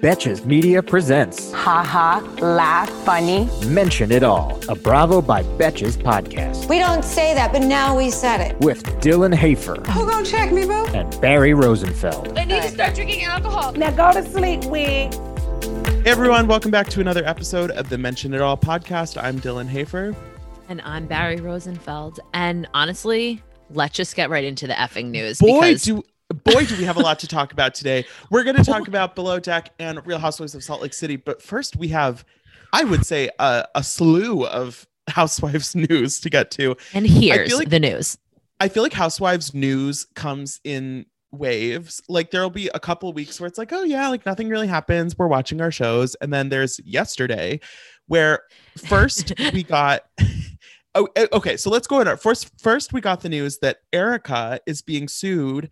Betches Media presents Ha ha, laugh, funny. Mention It All, a Bravo by Betches podcast We don't say that, but now we said it. with Dylan Hafer Who gonna check me, boo? and Barry Rosenfeld. I need to start drinking alcohol. Now go to sleep, wig. Hey everyone, welcome back to another episode of the Mention It All podcast. I'm Dylan Hafer. And I'm Barry Rosenfeld. And honestly, let's just get right into the effing news. Boy, because do boy, do we have a lot to talk about today. We're going to talk about Below Deck and Real Housewives of Salt Lake City, but first we have, I would say, a, a slew of Housewives news to get to. and here's like- the news. I feel like Housewives news comes in waves. Like there'll be a couple weeks where it's like, oh yeah, like nothing really happens. We're watching our shows, and then there's yesterday, where first we got. Oh, eh, okay. So let's go in. Our first, first we got the news that Erika is being sued,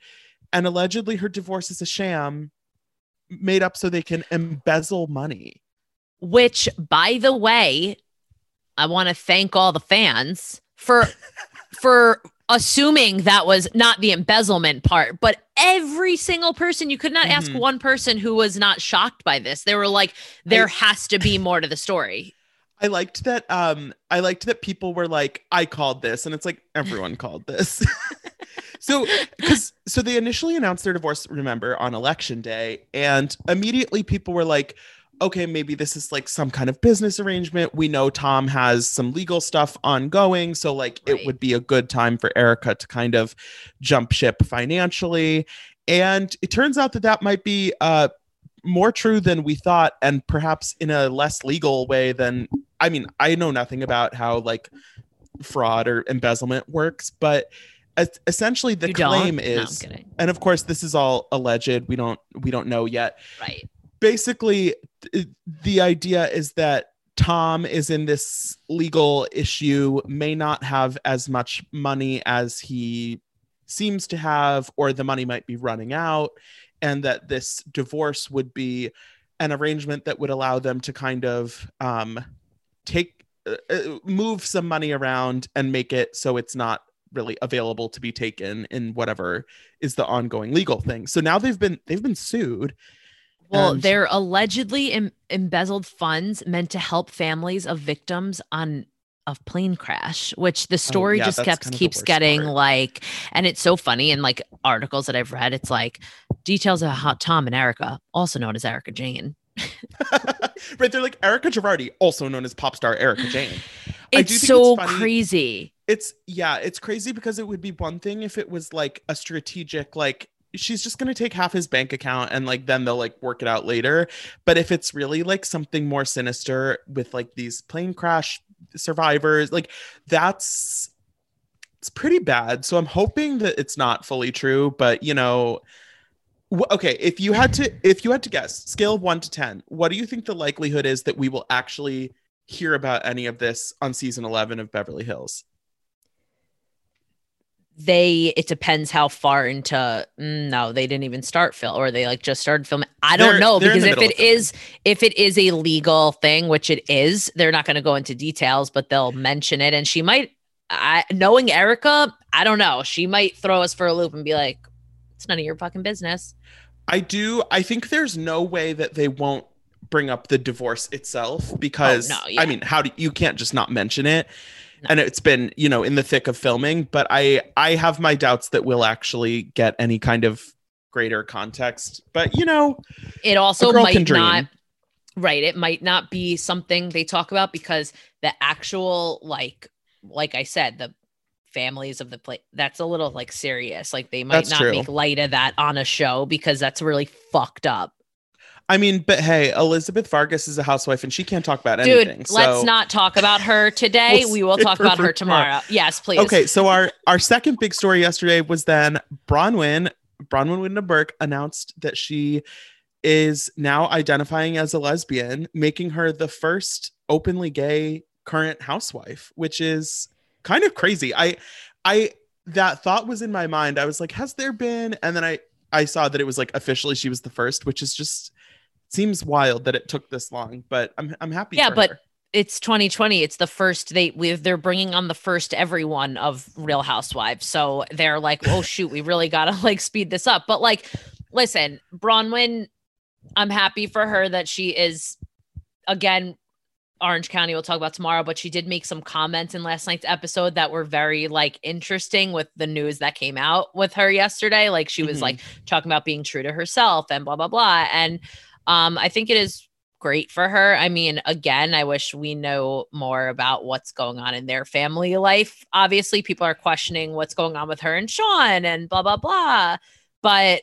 and allegedly her divorce is a sham, made up so they can embezzle money. Which, by the way, I want to thank all the fans for for assuming that was not the embezzlement part, but every single person, you could not ask Mhm. one person who was not shocked by this. They were like, there has to be more to the story. I liked that. Um, I liked that people were like, "I called this," and it's like everyone called this. so, because so they initially announced their divorce, remember, on election day, and immediately people were like, "Okay, maybe this is like some kind of business arrangement." We know Tom has some legal stuff ongoing, so like Right. it would be a good time for Erika to kind of jump ship financially. And it turns out that that might be uh more true than we thought and perhaps in a less legal way than I mean, I know nothing about how like fraud or embezzlement works, but es- essentially the You don't? claim No, is and of course this is all alleged. We don't we don't know yet. Right. Basically th- the idea is that Tom is in this legal issue, may not have as much money as he seems to have, or the money might be running out, and that this divorce would be an arrangement that would allow them to kind of um, take uh, uh, move some money around and make it so it's not really available to be taken in whatever is the ongoing legal thing. So now they've been they've been sued. Well, And- they're allegedly em- embezzled funds meant to help families of victims on a plane crash, which the story Oh, yeah, just kept kind of keeps getting part. like, and it's so funny in like articles that I've read. It's like details of how Tom and Erika, also known as Erika Jayne. right, they're like Erika Girardi, also known as pop star Erika Jayne. It's so it's crazy. It's yeah, it's crazy because it would be one thing if it was like a strategic like she's just going to take half his bank account and like then they'll like work it out later. But if it's really like something more sinister with like these plane crash survivors, like that's it's pretty bad. So I'm hoping that it's not fully true, but you know okay, if you had to if you had to guess, scale of 1 to 10, what do you think the likelihood is that we will actually hear about any of this on season 11 of Beverly Hills? They it depends how far into mm, no, they didn't even start film or they like just started filming. I don't They're- know they're because if it is if it is a legal thing, which it is, they're not going to go into details, but they'll mention it. And she might, I knowing Erika, I don't know, she might throw us for a loop and be like, "It's none of your fucking business." I do. I think there's no way that they won't bring up the divorce itself oh, because Oh, no, yeah. I mean, how do you can't just not mention it? No. And it's been, you know, in the thick of filming, but I I have my doubts that we'll actually get any kind of greater context. But you know, It also might not. Right, it might not be something they talk about because the actual like like I said, the families of the play that's a little like serious. Like they might That's not true. make light of that on a show because that's really fucked up. I mean, but hey, Elizabeth Vargas is a housewife and she can't talk about Dude, anything. let's not talk about her today. We'll we will talk about her tomorrow. Yes, please. Okay, so our our second big story yesterday was then Braunwyn Braunwyn Windham-Burke announced that she is now identifying as a lesbian, making her the first openly gay current housewife, which is kind of crazy. I I that thought was in my mind. I was like, has there been? And then I I saw that it was like officially she was the first, which is just seems wild that it took this long, but I'm I'm happy. Yeah, but her. it's 2020. It's the first they we they're bringing on the first everyone of Real Housewives. So they're like, oh shoot, we really gotta like speed this up. But like, listen, Braunwyn, I'm happy for her that she is again Orange County we'll talk about tomorrow, but she did make some comments in last night's episode that were very like interesting with the news that came out with her yesterday. Like she was mm-hmm. like talking about being true to herself and blah blah blah. And um, I think it is great for her. I mean, again, I wish we know more about what's going on in their family life. Obviously, people are questioning what's going on with her and Sean and blah blah blah. But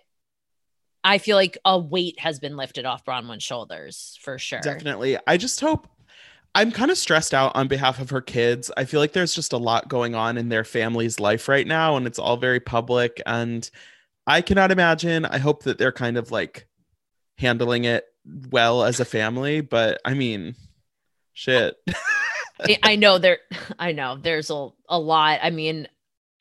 I feel like a weight has been lifted off Braunwyn's shoulders for sure. Definitely. I just hope I'm kind of stressed out on behalf of her kids. I feel like there's just a lot going on in their family's life right now, and it's all very public. And I cannot imagine. I hope that they're kind of like handling it well as a family. But I mean, shit. I know there. I know there's a a lot. I mean,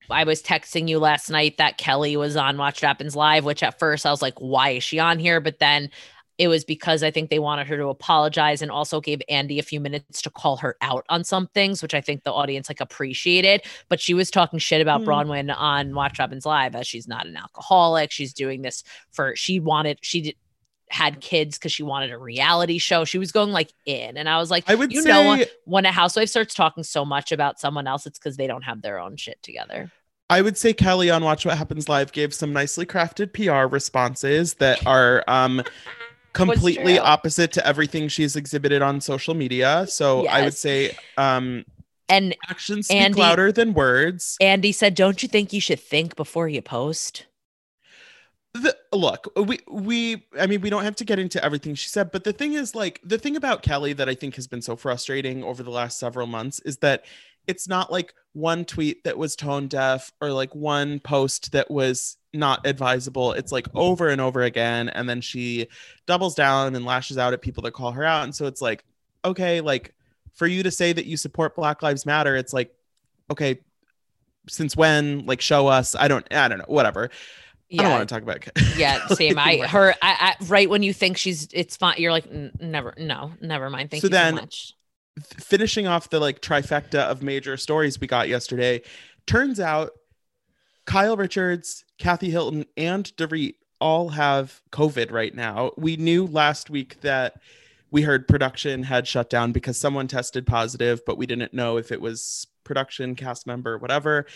I was texting you last night that Kelly was on Watch What Happens Live, which at first I was like, why is she on here? But then it was because I think they wanted her to apologize and also gave Andy a few minutes to call her out on some things, which I think the audience like appreciated. But she was talking shit about mm. Braunwyn on Watch Happens Live as she's not an alcoholic. She's doing this for she wanted she did had kids because she wanted a reality show. She was going like in, and I was like, I would you say, know when a housewife starts talking so much about someone else, it's because they don't have their own shit together. I would say Kelly on Watch What Happens Live gave some nicely crafted PR responses that are um completely opposite to everything she's exhibited on social media. So yes. I would say um and actions speak Andy, louder than words. Andy said, "Don't you think you should think before you post?" The, look, we we I mean we don't have to get into everything she said, but the thing is like the thing about Kelly that I think has been so frustrating over the last several months is that it's not like one tweet that was tone deaf or like one post that was not advisable. It's like over and over again. And then she doubles down and lashes out at people that call her out. And so it's like, okay, like for you to say that you support Black Lives Matter, it's like, okay, since when? Like, show us. I don't, I don't know, whatever. Yeah. I don't want to talk about it. yeah, same. I her I, I, right when you think she's it's fine, you're like never no, never mind. Thank so you then, so much finishing off the like trifecta of major stories we got yesterday, turns out Kyle Richards, Kathy Hilton, and Dorit all have COVID right now. We knew last week that we heard production had shut down because someone tested positive, but we didn't know if it was production, cast member, whatever.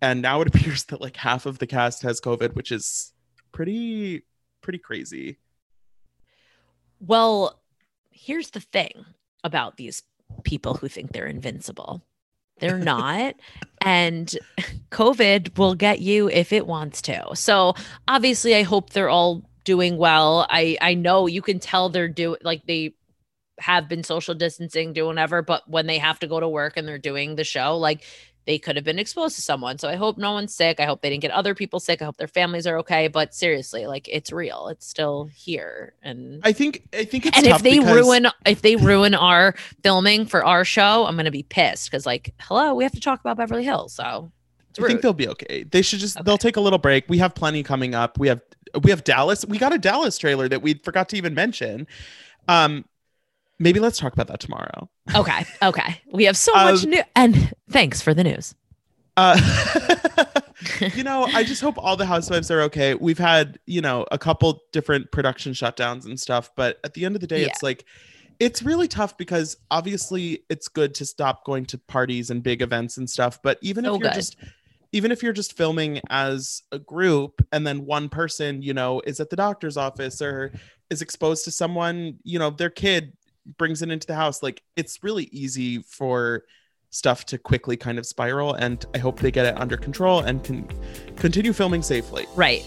And now it appears that like half of the cast has COVID, which is pretty, pretty crazy. Well, here's the thing about these people who think they're invincible. They're not. and COVID will get you if it wants to. So obviously, I hope they're all doing well. I I know you can tell they're doing like they have been social distancing, doing whatever, but when they have to go to work and they're doing the show, like they could have been exposed to someone. So I hope no one's sick. I hope they didn't get other people sick. I hope their families are okay. But seriously, like it's real. It's still here. And I think I think it's and if they because... ruin if they ruin our filming for our show, I'm gonna be pissed because like, hello, we have to talk about Beverly Hills. So I think they'll be okay. They should just okay. they'll take a little break. We have plenty coming up. We have we have Dallas. We got a Dallas trailer that we forgot to even mention. Um, maybe let's talk about that tomorrow. Okay. Okay. We have so much um, new and thanks for the news. Uh, you know, I just hope all the housewives are okay. We've had, you know, a couple different production shutdowns and stuff, but at the end of the day, yeah. it's like it's really tough because obviously it's good to stop going to parties and big events and stuff, but even if you're good. just even if you're just filming as a group and then one person, you know, is at the doctor's office or is exposed to someone, you know, their kid brings it into the house like it's really easy for stuff to quickly kind of spiral and i hope they get it under control and can continue filming safely. Right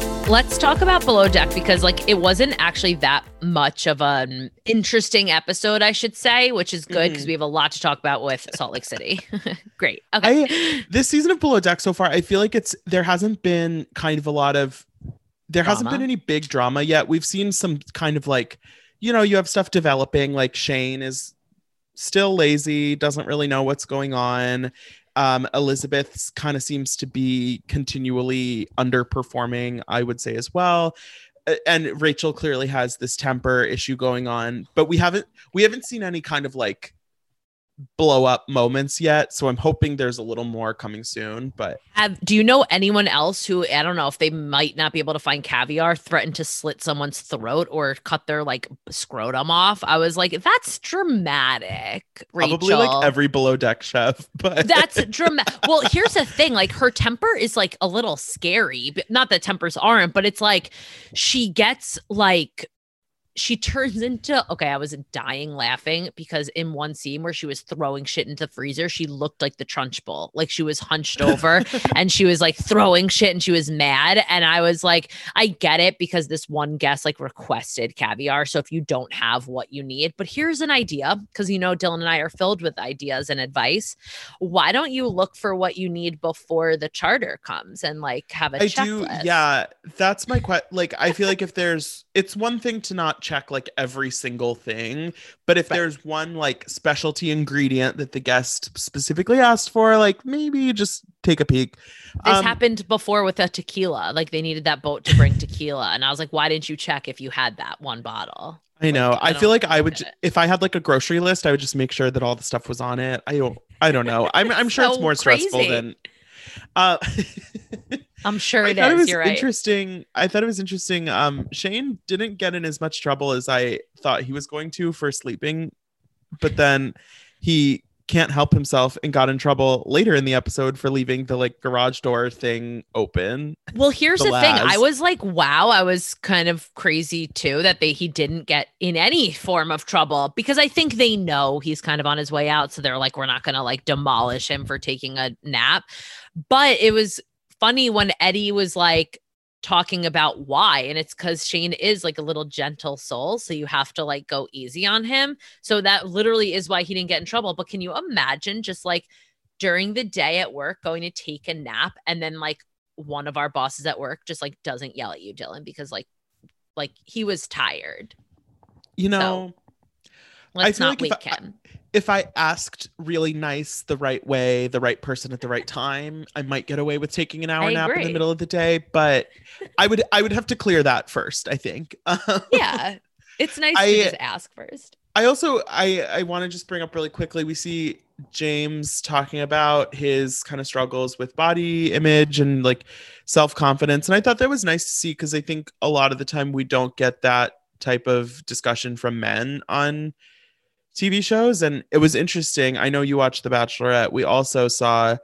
Let's talk about Below Deck because, like, it wasn't actually that much of an interesting episode, I should say, which is good because mm-hmm. we have a lot to talk about with Salt Lake City. Great. Okay. I this season of Below Deck so far, I feel like it's there hasn't been kind of a lot of there hasn't been any big drama yet. We've seen some kind of like, you know, you have stuff developing, like Shane is still lazy, doesn't really know what's going on. Um, Elizabeth's kind of seems to be continually underperforming, I would say as well. And Rachel clearly has this temper issue going on, but we haven't we haven't seen any kind of like blow up moments yet. So I'm hoping there's a little more coming soon. But Have do you know anyone else who I don't know if they might not be able to find caviar threatened to slit someone's throat or cut their like scrotum off? I was like, that's dramatic. Rachel. probably like every below deck chef. But That's dramatic. Well, here's the thing: like her temper is like a little scary. But not that tempers aren't, but it's like she gets like she turns into okay. I was dying laughing because in one scene where she was throwing shit into the freezer, she looked like the Trunchbull, like she was hunched over and she was like throwing shit and she was mad. And I was like, I get it because this one guest like requested caviar. So if you don't have what you need, but here's an idea because you know Dylan and I are filled with ideas and advice why don't you look for what you need before the charter comes and like have a I checklist? do. Yeah, that's my question. Like, I feel like if there's, it's one thing to not check like every single thing, but if there's one like specialty ingredient that the guest specifically asked for, like maybe just take a peek. This Um, happened before with a tequila. Like they needed that boat to bring tequila. And I was like, why didn't you check if you had that one bottle? I know. I I, feel like I would, it. if I had like a grocery list, I would just make sure that all the stuff was on it. I don't, I don't know. I'm, I'm sure it's So more stressful than. Uh, I'm sure I it thought is. it was You're right. interesting. I thought it was interesting. Um, Shane didn't get in as much trouble as I thought he was going to for sleeping, but then he can't help himself and got in trouble later in the episode for leaving the like garage door thing open. Well, here's the the, thing. I was like, wow, I was kind of crazy too that they he didn't get in any form of trouble because I think they know he's kind of on his way out. So they're like, we're not gonna like demolish him for taking a nap. But it was funny when Eddie was like talking about why. And it's because Shane is like a little gentle soul. So you have to like go easy on him. So that literally is why he didn't get in trouble. But can you imagine just like during the day at work going to take a nap and then like one of our bosses at work just like doesn't yell at you, Dylan, because like like he was tired. You know, Let's feel not wake him. If I asked really nice, the right way, the right person at the right time, I might get away with taking an hour I nap in the middle of the day. But I would, I would have to clear that first. I think. Yeah. It's nice I- to just ask first. I also I I want to just bring up really quickly. We see James talking about his kind of struggles with body image and like self confidence, and I thought that was nice to see because I think a lot of the time we don't get that type of discussion from men on TV shows, and it was interesting. I know you watched The Bachelorette. We also saw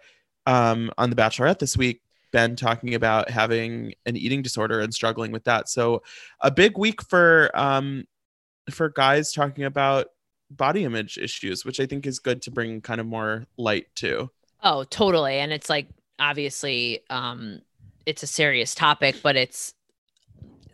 um, on The Bachelorette this week. Ben talking about having an eating disorder and struggling with that. So, a big week for um, for guys talking about body image issues, which I think is good to bring kind of more light to. Oh, totally. And it's like obviously um it's a serious topic, but it's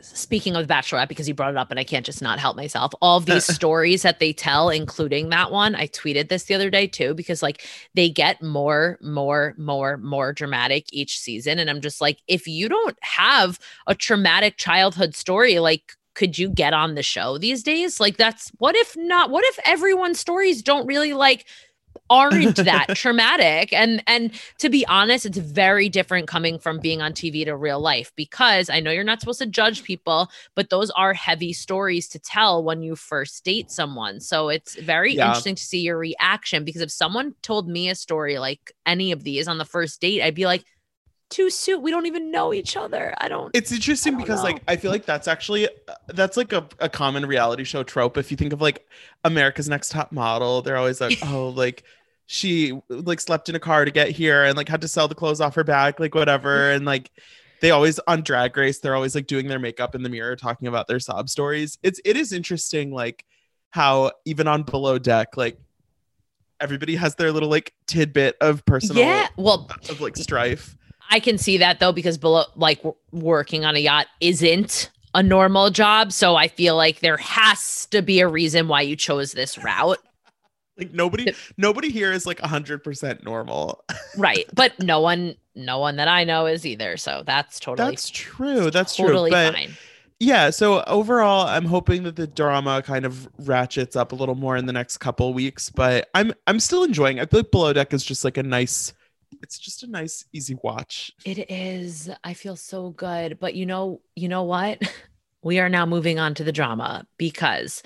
speaking of the bachelorette because you brought it up and i can't just not help myself all of these stories that they tell including that one i tweeted this the other day too because like they get more more more more dramatic each season. And i'm just like if you don't have a traumatic childhood story like could you get on the show these days? Like that's what if not what if everyone's stories don't really like aren't that traumatic and and to be honest it's very different coming from being on TV to real life because I know you're not supposed to judge people but those are heavy stories to tell when you first date someone so it's very Yeah. interesting to see your reaction because if someone told me a story like any of these on the first date I'd be like too soon we don't even know each other I don't It's interesting don't because know. like I feel like that's actually that's like a, a common reality show trope. If you think of like America's Next Top Model, they're always like, oh, like she like slept in a car to get here and like had to sell the clothes off her back, like whatever. And like they always on Drag Race, they're always like doing their makeup in the mirror, talking about their sob stories. It's it is interesting, like how even on Below Deck, like everybody has their little like tidbit of personal yeah well of like strife. I can see that though because below like working on a yacht isn't a normal job, so I feel like there has to be a reason why you chose this route. Like nobody, nobody here is like hundred percent normal. Right. But no one no one that I know is either, so that's totally That's true. That's totally true. But fine. yeah, so overall, I'm hoping that the drama kind of ratchets up a little more in the next couple weeks. But I'm I'm still enjoying. I feel like Below Deck is just like a nice. It's just a nice, easy watch. It is. I feel so good. But you know, you know what? We are now moving on to the drama because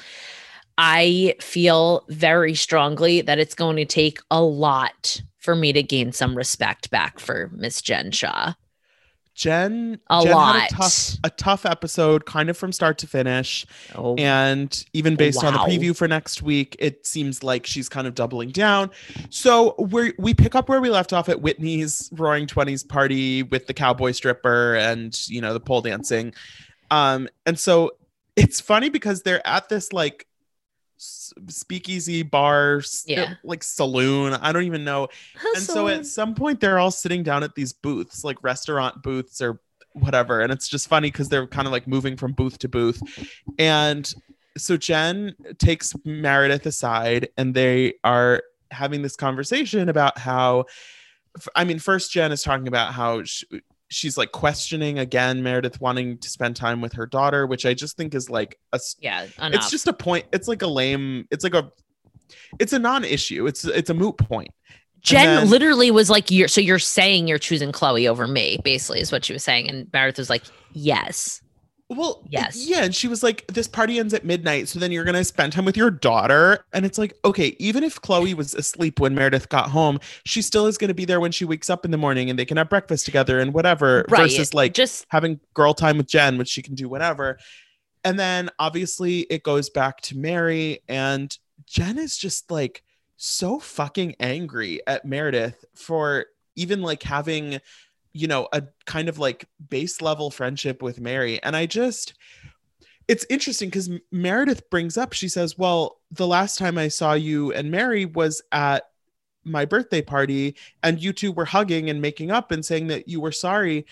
I feel very strongly that it's going to take a lot for me to gain some respect back for Miss Jen Shah. Jen, A Jen lot. had a tough, a tough episode, kind of from start to finish. Oh, And even based on the preview for next week, it seems like she's kind of doubling down. So we we pick up where we left off at Whitney's Roaring Twenties party with the cowboy stripper and you know the pole dancing. Um, and so it's funny because they're at this like s- speakeasy bar, uh, Yeah. like saloon. I don't even know. And so at some point they're all sitting down at these booths, like restaurant booths or whatever. And it's just funny because they're kind of like moving from booth to booth. And so Jen takes Meredith aside and they are having this conversation about how, I mean, first Jen is talking about how she's like questioning again Meredith wanting to spend time with her daughter, which I just think is like a yeah, enough. it's just a point. It's like a lame, it's like a, it's a non-issue. It's it's a moot point. Jen then- literally was like, "You're so you're saying you're choosing Chloe over me." Basically, is what she was saying, and Meredith was like, "Yes." Well, Yes. yeah, and she was like, "This party ends at midnight, so then you're gonna spend time with your daughter." And it's like, okay, even if Chloe was asleep when Meredith got home, she still is gonna be there when she wakes up in the morning, and they can have breakfast together and whatever. Right. Versus like just having girl time with Jen, which she can do whatever. And then obviously it goes back to Mary, and Jen is just like so fucking angry at Meredith for even like having, you know, a kind of like base level friendship with Mary. And I just, it's interesting because Meredith brings up, she says, Well, the last time I saw you and Mary was at my birthday party, and you two were hugging and making up and saying that you were sorry.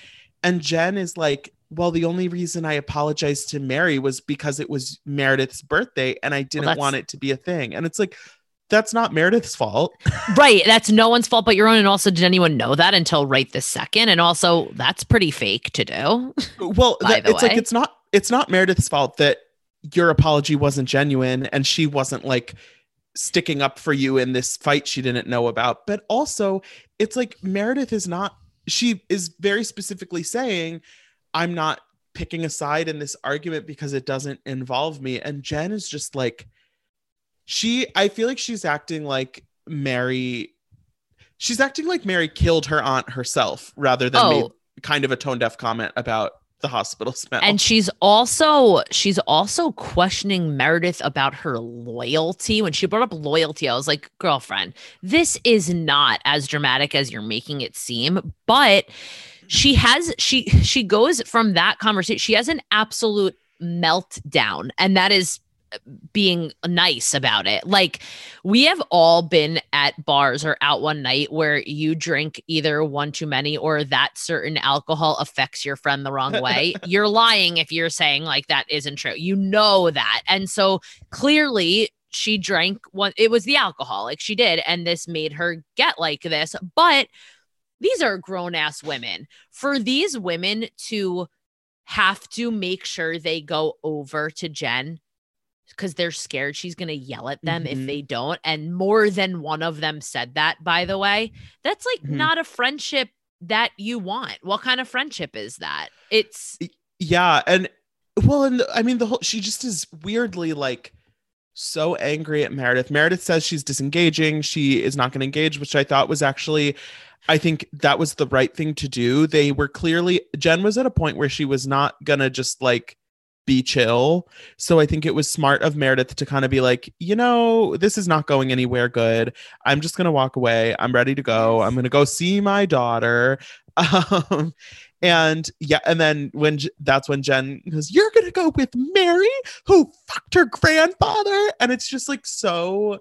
And Jen is like, Well, the only reason I apologized to Mary was because it was Meredith's birthday and I didn't that's- want it to be a thing. And it's like, that's not Meredith's fault. right. That's no one's fault but your own. And also, did anyone know that until right this second? And also, that's pretty fake to do. Well, that- it's like it's not it's not Meredith's fault that your apology wasn't genuine and she wasn't like sticking up for you in this fight she didn't know about. But also, it's like Meredith is not she is very specifically saying I'm not picking a side in this argument because it doesn't involve me and Jen is just like she I feel like she's acting like Mary she's acting like Mary killed her aunt herself rather than made Oh. kind of a tone deaf comment about the hospital smell. And she's also she's also questioning Meredith about her loyalty. When she brought up loyalty, I was like, girlfriend, this is not as dramatic as you're making it seem. But she has she she goes from that conversation, she has an absolute meltdown. And that is being nice about it. Like we have all been at bars or out one night where you drink either one too many or that certain alcohol affects your friend the wrong way. you're lying if you're saying like that isn't true. You know that. And so clearly she drank one it was the alcohol like she did and this made her get like this. But these are grown ass women. For these women to have to make sure they go over to Jen because they're scared she's going to yell at them Mhm. if they don't. And more than one of them said that, by the way. That's like Mhm. not a friendship that you want. What kind of friendship is that? It's Yeah, and well, and I mean the whole she just is weirdly like so angry at Meredith. Meredith says she's disengaging, she is not going to engage, which I thought was actually I think that was the right thing to do. They were clearly Jen was at a point where she was not going to just like be chill. So I think it was smart of Meredith to kind of be like, you know, this is not going anywhere good. I'm just going to walk away. I'm ready to go. I'm going to go see my daughter. Um, and yeah, and then when that's when Jen goes, You're gonna go with Mary, who fucked her grandfather. And it's just like so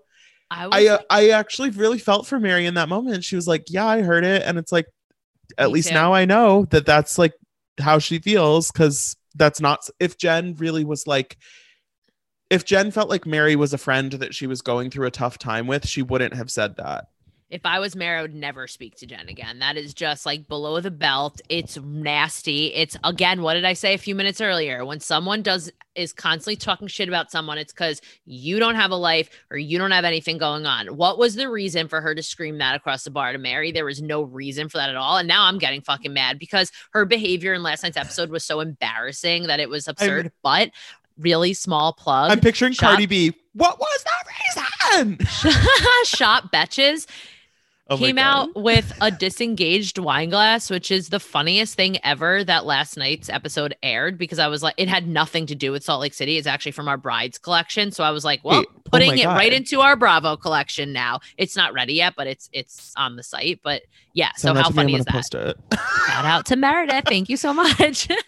I I uh, like, I actually really felt for Mary in that moment. She was like, "Yeah, I heard it," and it's like, at least too. now I know that that's like how she feels because that's not. If Jen really was like, if Jen felt like Mary was a friend that she was going through a tough time with, she wouldn't have said that. If I was Mary, I would never speak to Jen again. That is just like below the belt. It's nasty. It's again, what did I say a few minutes earlier? When someone does is constantly talking shit about someone, it's because you don't have a life or you don't have anything going on. What was the reason for her to scream that across the bar to Mary? There was no reason for that at all. And now I'm getting fucking mad because her behavior in last night's episode was so embarrassing that it was absurd. but really small plug. I'm picturing Shop- Cardi B. What was that reason? Shop Betches Oh came out with a disengaged wine glass, which is the funniest thing ever that last night's episode aired because I was like, it had nothing to do with Salt Lake City. It's actually from our brides collection. So I was like, well, Wait, oh putting my it right into our Bravo collection now. It's not ready yet, but it's it's on the site. But yeah, Send so how funny is that? Shout out to Meredith. Thank you so much.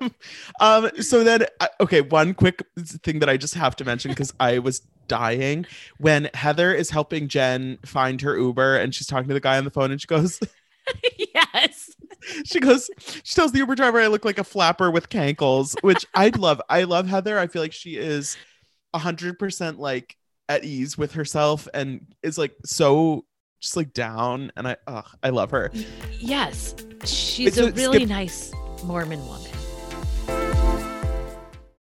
um so then okay one quick thing that i just have to mention because i was dying when heather is helping jen find her uber and she's talking to the guy on the phone and she goes yes. she goes she tells the uber driver i look like a flapper with cankles which i love i love heather i feel like she is 100% like at ease with herself and is like so just like down and i ugh, i love her Yes. She's a so really skip- nice Mormon woman.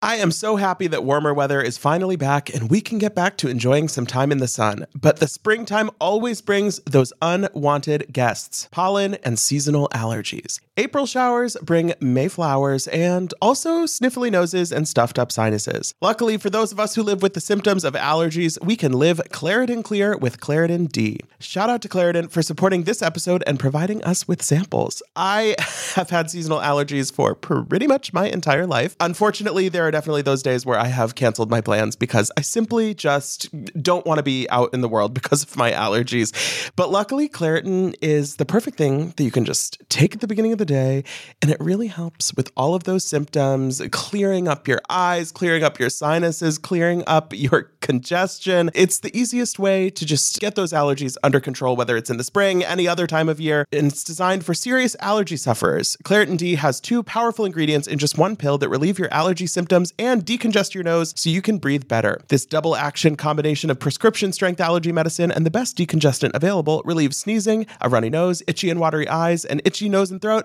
I am so happy that warmer weather is finally back and we can get back to enjoying some time in the sun. But the springtime always brings those unwanted guests pollen and seasonal allergies. April showers bring May flowers and also sniffly noses and stuffed up sinuses. Luckily, for those of us who live with the symptoms of allergies, we can live Claritin Clear with Claritin D. Shout out to Claritin for supporting this episode and providing us with samples. I have had seasonal allergies for pretty much my entire life. Unfortunately, there are definitely those days where I have canceled my plans because I simply just don't want to be out in the world because of my allergies. But luckily, Claritin is the perfect thing that you can just take at the beginning of the day, and it really helps with all of those symptoms, clearing up your eyes, clearing up your sinuses, clearing up your congestion. It's the easiest way to just get those allergies under control, whether it's in the spring, any other time of year. And it's designed for serious allergy sufferers. Claritin D has two powerful ingredients in just one pill that relieve your allergy symptoms and decongest your nose so you can breathe better. This double action combination of prescription strength allergy medicine and the best decongestant available relieves sneezing, a runny nose, itchy and watery eyes, and itchy nose and throat,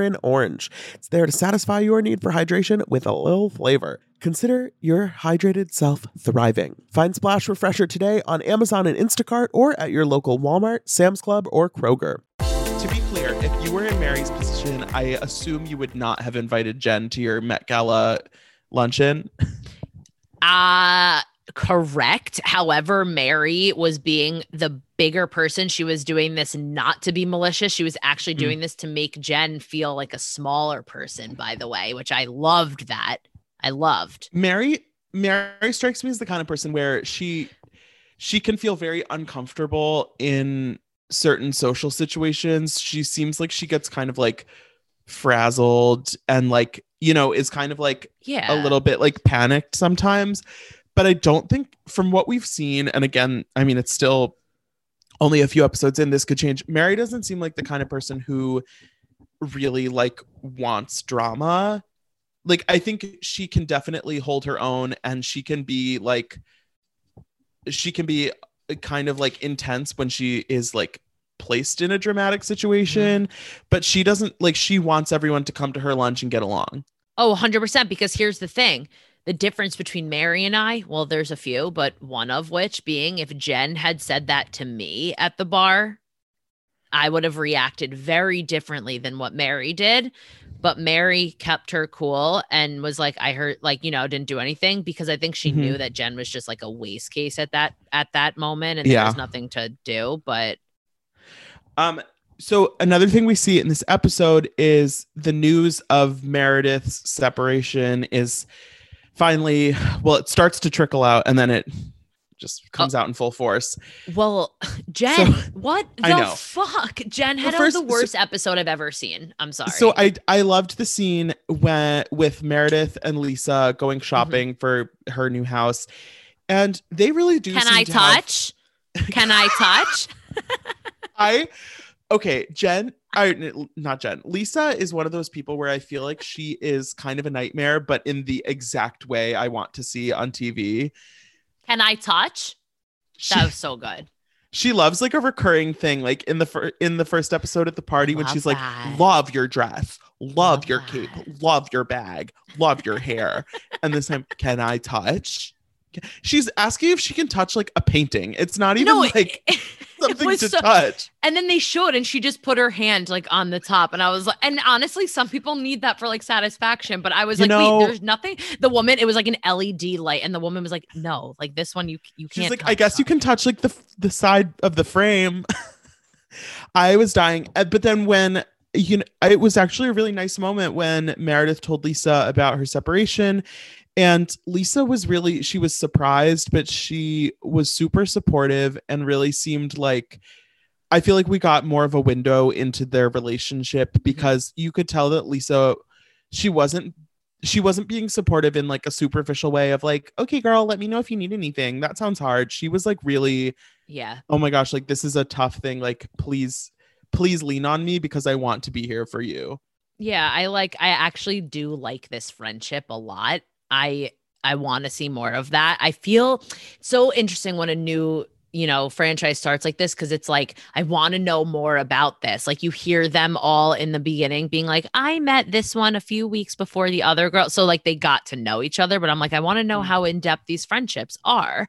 orange. It's there to satisfy your need for hydration with a little flavor. Consider your hydrated self thriving. Find Splash Refresher today on Amazon and Instacart or at your local Walmart, Sam's Club, or Kroger. To be clear, if you were in Mary's position, I assume you would not have invited Jen to your Met Gala luncheon. Uh correct. However, Mary was being the bigger person. She was doing this not to be malicious. She was actually mm. doing this to make Jen feel like a smaller person, by the way, which I loved that. I loved. Mary Mary strikes me as the kind of person where she she can feel very uncomfortable in certain social situations. She seems like she gets kind of like frazzled and like, you know, is kind of like Yeah. a little bit like panicked sometimes. But I don't think from what we've seen, and again, I mean, it's still only a few episodes in, this could change. Mary doesn't seem like the kind of person who really like wants drama. Like, I think she can definitely hold her own and she can be like, she can be kind of like intense when she is like placed in a dramatic situation, mm-hmm. but she doesn't like, she wants everyone to come to her lunch and get along. Oh, 100%. Because here's the thing the difference between Mary and I, well, there's a few, but one of which being if Jen had said that to me at the bar, I would have reacted very differently than what Mary did. But Mary kept her cool and was like, I heard, like, you know, didn't do anything because I think she Mhm. knew that Jen was just like a waste case at that at that moment and there was nothing to do. But Um, so another thing we see in this episode is the news of Meredith's separation is finally well, it starts to trickle out and then it just comes out in full force. well, Jen, So- what the fuck? Jen had first- the so- worst episode I've ever seen. I'm sorry. So I I loved the scene when with Meredith and Lisa going Mm-hmm. shopping for her new house. And they really do Can I to have- touch? Can I touch? I okay, Jen, I not Jen. Lisa is one of those people where I feel like she is kind of a nightmare, but in the exact way I want to see on TV. Can I touch? She, That was so good. she loves like a recurring thing, like in the fir- in the first episode at the party when she's like, "Love your dress, love, Love your that. cape, love your bag, love your hair," and this time, can I touch? She's asking if she can touch like a painting. It's not even No, like it, it something was to so- touch. and then they showed, and she just put her hand like on the top, and I was like, and honestly, some people need that for like satisfaction, but I was You like, know- wait, there's nothing. The woman, it was like an LED light, and the woman was like, no, like this one, you you can't. She's like, I guess you can touch like the the side of the frame. I was dying, Uh, but then when you know, it was actually a really nice moment when Meredith told Lisa about her separation, and Lisa was really she was surprised, but she was super supportive and really seemed like. I feel like we got more of a window into their relationship mm-hmm. because you could tell that Lisa, she wasn't she wasn't being supportive in like a superficial way of like, okay, girl, let me know if you need anything. That sounds hard. She was like really, Yeah, oh my gosh, like this is a tough thing. Like, please, please lean on me because I want to be here for you. yeah. I like. I actually do like this friendship a lot. I I want to see more of that. I feel so interesting when a new you know franchise starts like this because it's like I want to know more about this. Like you hear them all in the beginning being like, I met this one a few weeks before the other girl, so like they got to know each other. But I'm like, I want to know mm. how in depth these friendships are.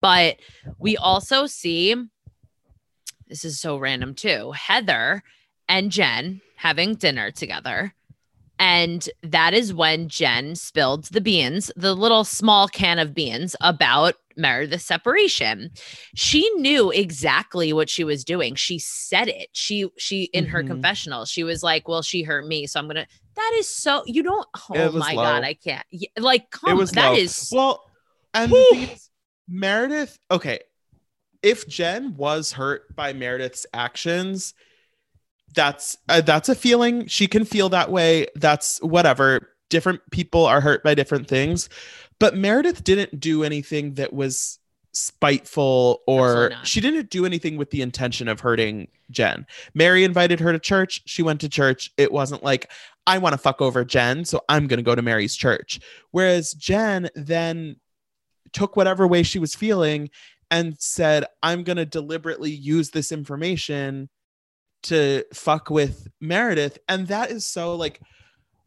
But we also see this is so random too. Heather and Jen having dinner together. And that is when Jen spilled the beans, the little small can of beans about Meredith's separation. She knew exactly what she was doing. She said it. She she in her Mhm. confessional, she was like, "Well, she hurt me, so I'm gonna." That is so. You don't. Oh my low. god, I can't. Like, come. it was That low. is. well, and the thing is, Meredith. Okay, if Jen was hurt by Meredith's actions, that's uh, that's a feeling. She can feel that way. That's whatever. Different people are hurt by different things. But meredith didn't do anything that was spiteful or she didn't do anything with the intention of hurting jen. Mary invited her to church. She went to church. It wasn't like i want to fuck over jen so i'm going to go to mary's church. Whereas jen then took whatever way she was feeling and said i'm going to deliberately use this information to fuck with Meredith. And that is so like,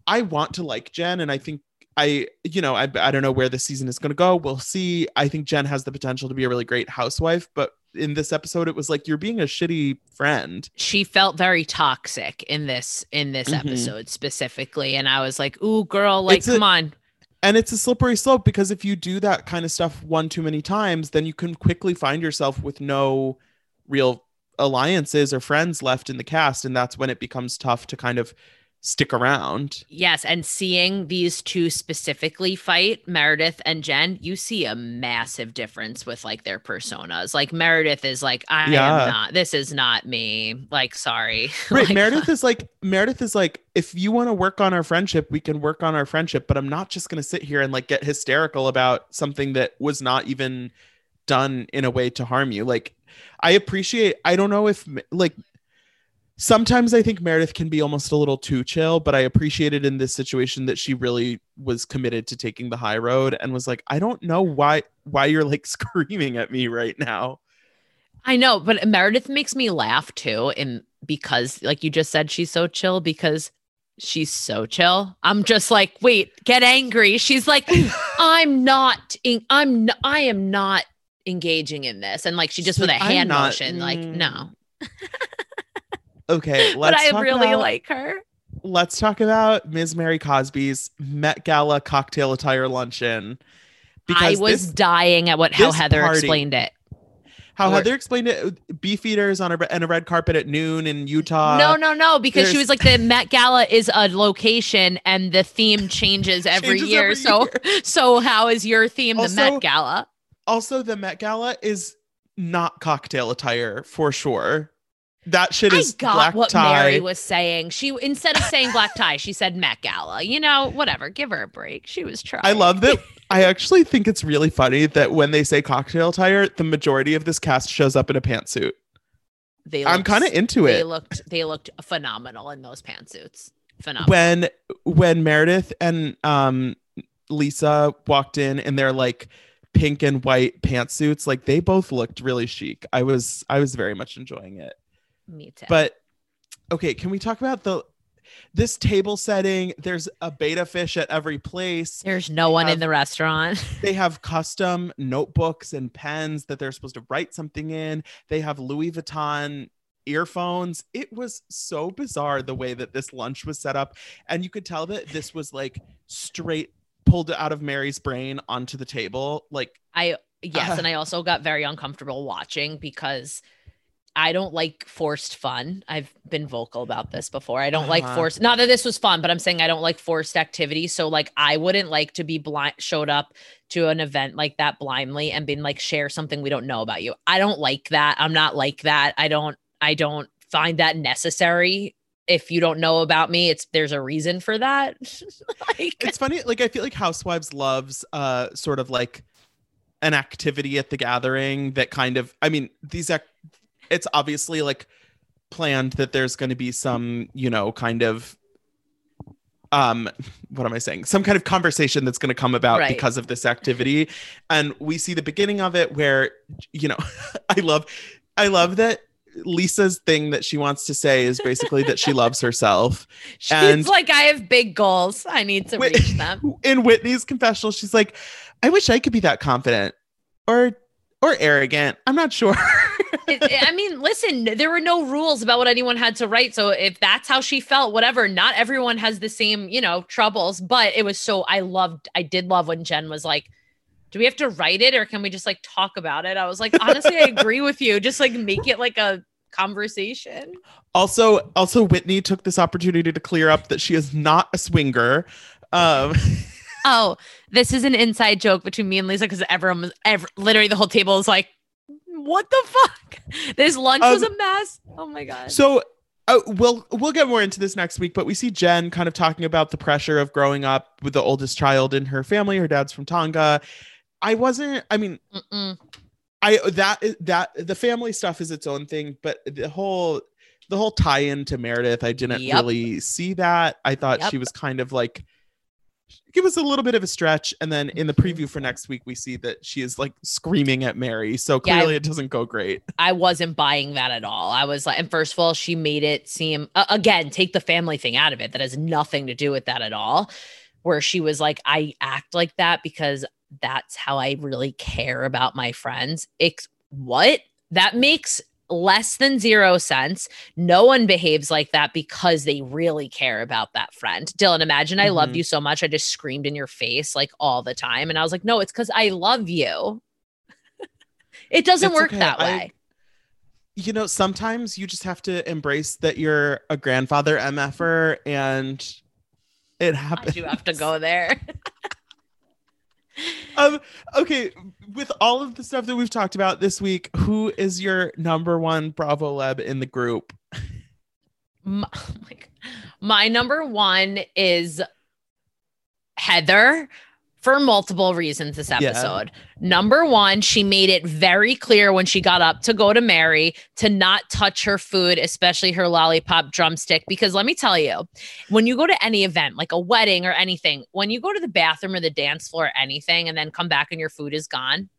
I want to like Jen. And I think I, you know, I, I don't know where the season is going to go. We'll see. I think Jen has the potential to be a really great housewife. But in this episode, it was like, you're being a shitty friend. she felt very toxic in this in this Mhm. episode specifically and i was like ooh girl like It's a- come on And it's a slippery slope because if you do that kind of stuff one too many times, then you can quickly find yourself with no real alliances or friends left in the cast. And that's when it becomes tough to kind of stick around. yes and seeing these two specifically fight meredith and jen you see a massive difference with like their personas like meredith is like i Yeah. am not this is not me like sorry Right. Like, Meredith is like Meredith is like, if you want to work on our friendship, we can work on our friendship, but I'm not just gonna sit here and like get hysterical about something that was not even done in a way to harm you. Like I appreciate I don't know if like sometimes I think Meredith can be almost a little too chill, but I appreciated in this situation that she really was committed to taking the high road and was like, I don't know why why you're like screaming at me right now. I know, but Meredith makes me laugh too. And because, like you just said, she's so chill because she's so chill. I'm just like, wait, get angry. She's like, I'm not, in, I'm, I am not engaging in this. And like, she just with a like, I'm hand not- motion, like, mm, no. Okay, But I really about- like her. let's talk about Ms. Mary Cosby's Met Gala cocktail attire luncheon. I was this- dying at what how Heather party- explained it. how or- Heather explained it: beef eaters on a and a red carpet at noon in Utah. no, no, no, because she was like the Met Gala is a location and the theme changes every Changes year. every so, year. so how is your theme the Met Gala? Also, the Met Gala is not cocktail attire for sure. That shit I is got black what tie. Mary was saying. She instead of saying black tie, she said Met Gala. You know, whatever. Give her a break. She was trying. I love that. I actually think it's really funny that when they say cocktail attire, the majority of this cast shows up in a pantsuit. They I'm kind of into They it. looked. They looked phenomenal in those pantsuits. Phenomenal. when when Meredith and um Lisa walked in and they're like pink and white pantsuits, like they both looked really chic. I was I was very much enjoying it. Me too. But okay, can we talk about the this table setting? There's a betta fish at every place. there's no one have- in the restaurant. They have custom notebooks and pens that they're supposed to write something in. They have Louis Vuitton earphones. It was so bizarre the way that this lunch was set up. And you could tell that this was like straight pulled it out of Mary's brain onto the table. Like, I yes, Uh. and I also got very uncomfortable watching because I don't like forced fun. I've been vocal about this before. I don't like Uh-huh. forced not that this was fun, but I'm saying I don't like forced activity. So like I wouldn't like to be blind showed up to an event like that blindly and been like share something we don't know about you. I don't like that. I'm not like that. I don't I don't find that necessary. If you don't know about me, it's there's a reason for that. like it's funny. Like, I feel like Housewives loves uh sort of like an activity at the gathering that kind of, I mean, these, ac- it's obviously like planned that there's going to be some, you know, kind of um what am i saying some kind of conversation that's going to come about Right. because of this activity and we see the beginning of it where you know i love i love that lisa's thing that she wants to say is basically that she loves herself she's and- like, I have big goals. I need to reach them. in whitney's confessional she's like i wish i could be that confident or or arrogant i'm not sure I mean, listen, there were no rules about what anyone had to write. So if that's how she felt, whatever, not everyone has the same, you know, troubles. But it was so I loved, I did love when Jen was like, do we have to write it or can we just like talk about it? I was like, honestly, I agree with you. Just like make it like a conversation. also also whitney took this opportunity to clear up that she is not a swinger um Oh, this is an inside joke between me and Lisa because everyone was ever literally the whole table is like, what the fuck? This lunch was Um, a mess. Oh my God. So Oh, we'll we'll get more into this next week, but we see Jen kind of talking about the pressure of growing up with the oldest child in her family. Her dad's from Tonga. I wasn't. I mean, Mm-mm. I that that the family stuff is its own thing, but the whole the whole tie-in to Meredith, I didn't Yep. really see that. I thought she was kind of like give us a little bit of a stretch, and then in the preview for next week, we see that she is like screaming at Mary. So Yeah, clearly, it doesn't go great. I wasn't buying that at all. I was like, and first of all, she made it seem uh, again, take the family thing out of it. That has nothing to do with that at all. Where she was like, I act like that because that's how I really care about my friends. It's what? That makes less than zero sense. No one behaves like that because they really care about that friend. Dylan, imagine I loved Mhm. you so much. I just screamed in your face like all the time. And I was like, no, it's because I love you. it doesn't It's work okay. that I- way. You know, sometimes you just have to embrace that you're a grandfather MFer and it happens. do have to go there. Um, okay, with all of the stuff that we've talked about this week, who is your number one Bravo Leb in the group? my, oh my, my number one is Heather for multiple reasons this Yeah. episode. Number one, she made it very clear when she got up to go to Mary to not touch her food, especially her lollipop drumstick. Because let me tell you, when you go to any event, like a wedding or anything, when you go to the bathroom or the dance floor or anything and then come back and your food is gone,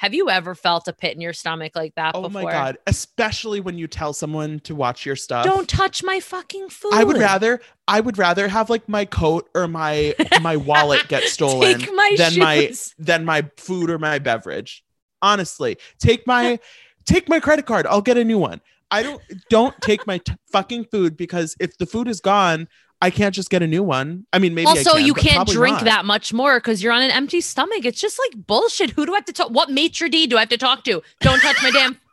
have you ever felt a pit in your stomach like that Oh before? my god! Especially when you tell someone to watch your stuff. Don't touch my fucking food. I would rather I would rather have like my coat or my my wallet get stolen my than my than my food or my beverage. Honestly, take my take my credit card. I'll get a new one. I don't don't take my t- fucking food because if the food is gone, I can't just get a new one. I mean, maybe I also, can, you can't drink not. that much more because you're on an empty stomach. It's just like bullshit. Who do I have to talk? What maitre d do I have to talk to? Don't touch my damn.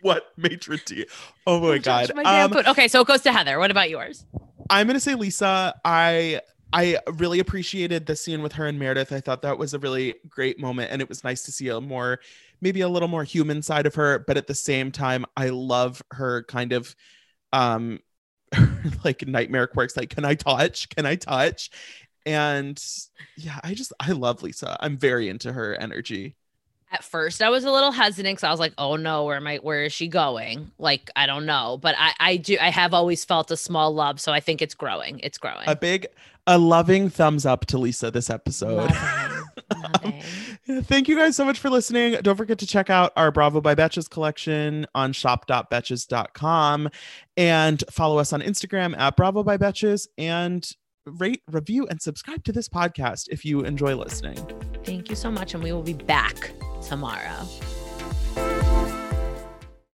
What maitre d? Oh my don't touch god. my damn Um, food. Okay, so it goes to Heather. What about yours? I'm gonna say Lisa. I I really appreciated the scene with her and Meredith. I thought that was a really great moment, and it was nice to see a more, maybe a little more human side of her. But at the same time, I love her kind of, um, like nightmare quirks. Like, can I touch? Can I touch? And yeah, I just I love Lisa. I'm very into her energy. At first, I was a little hesitant because I was like, "Oh no, where am I? Where is she going? Like, I don't know." But I, I do. I have always felt a small love, so I think it's growing. It's growing. A big, a loving thumbs up to Lisa this episode. Thank you guys so much for listening. Don't forget to check out our Bravo by Betches collection on shop.betches.com and follow us on Instagram at Bravo by Betches and rate, review, and subscribe to this podcast if you enjoy listening. Thank you so much, and we will be back tomorrow.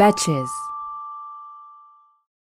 Betches.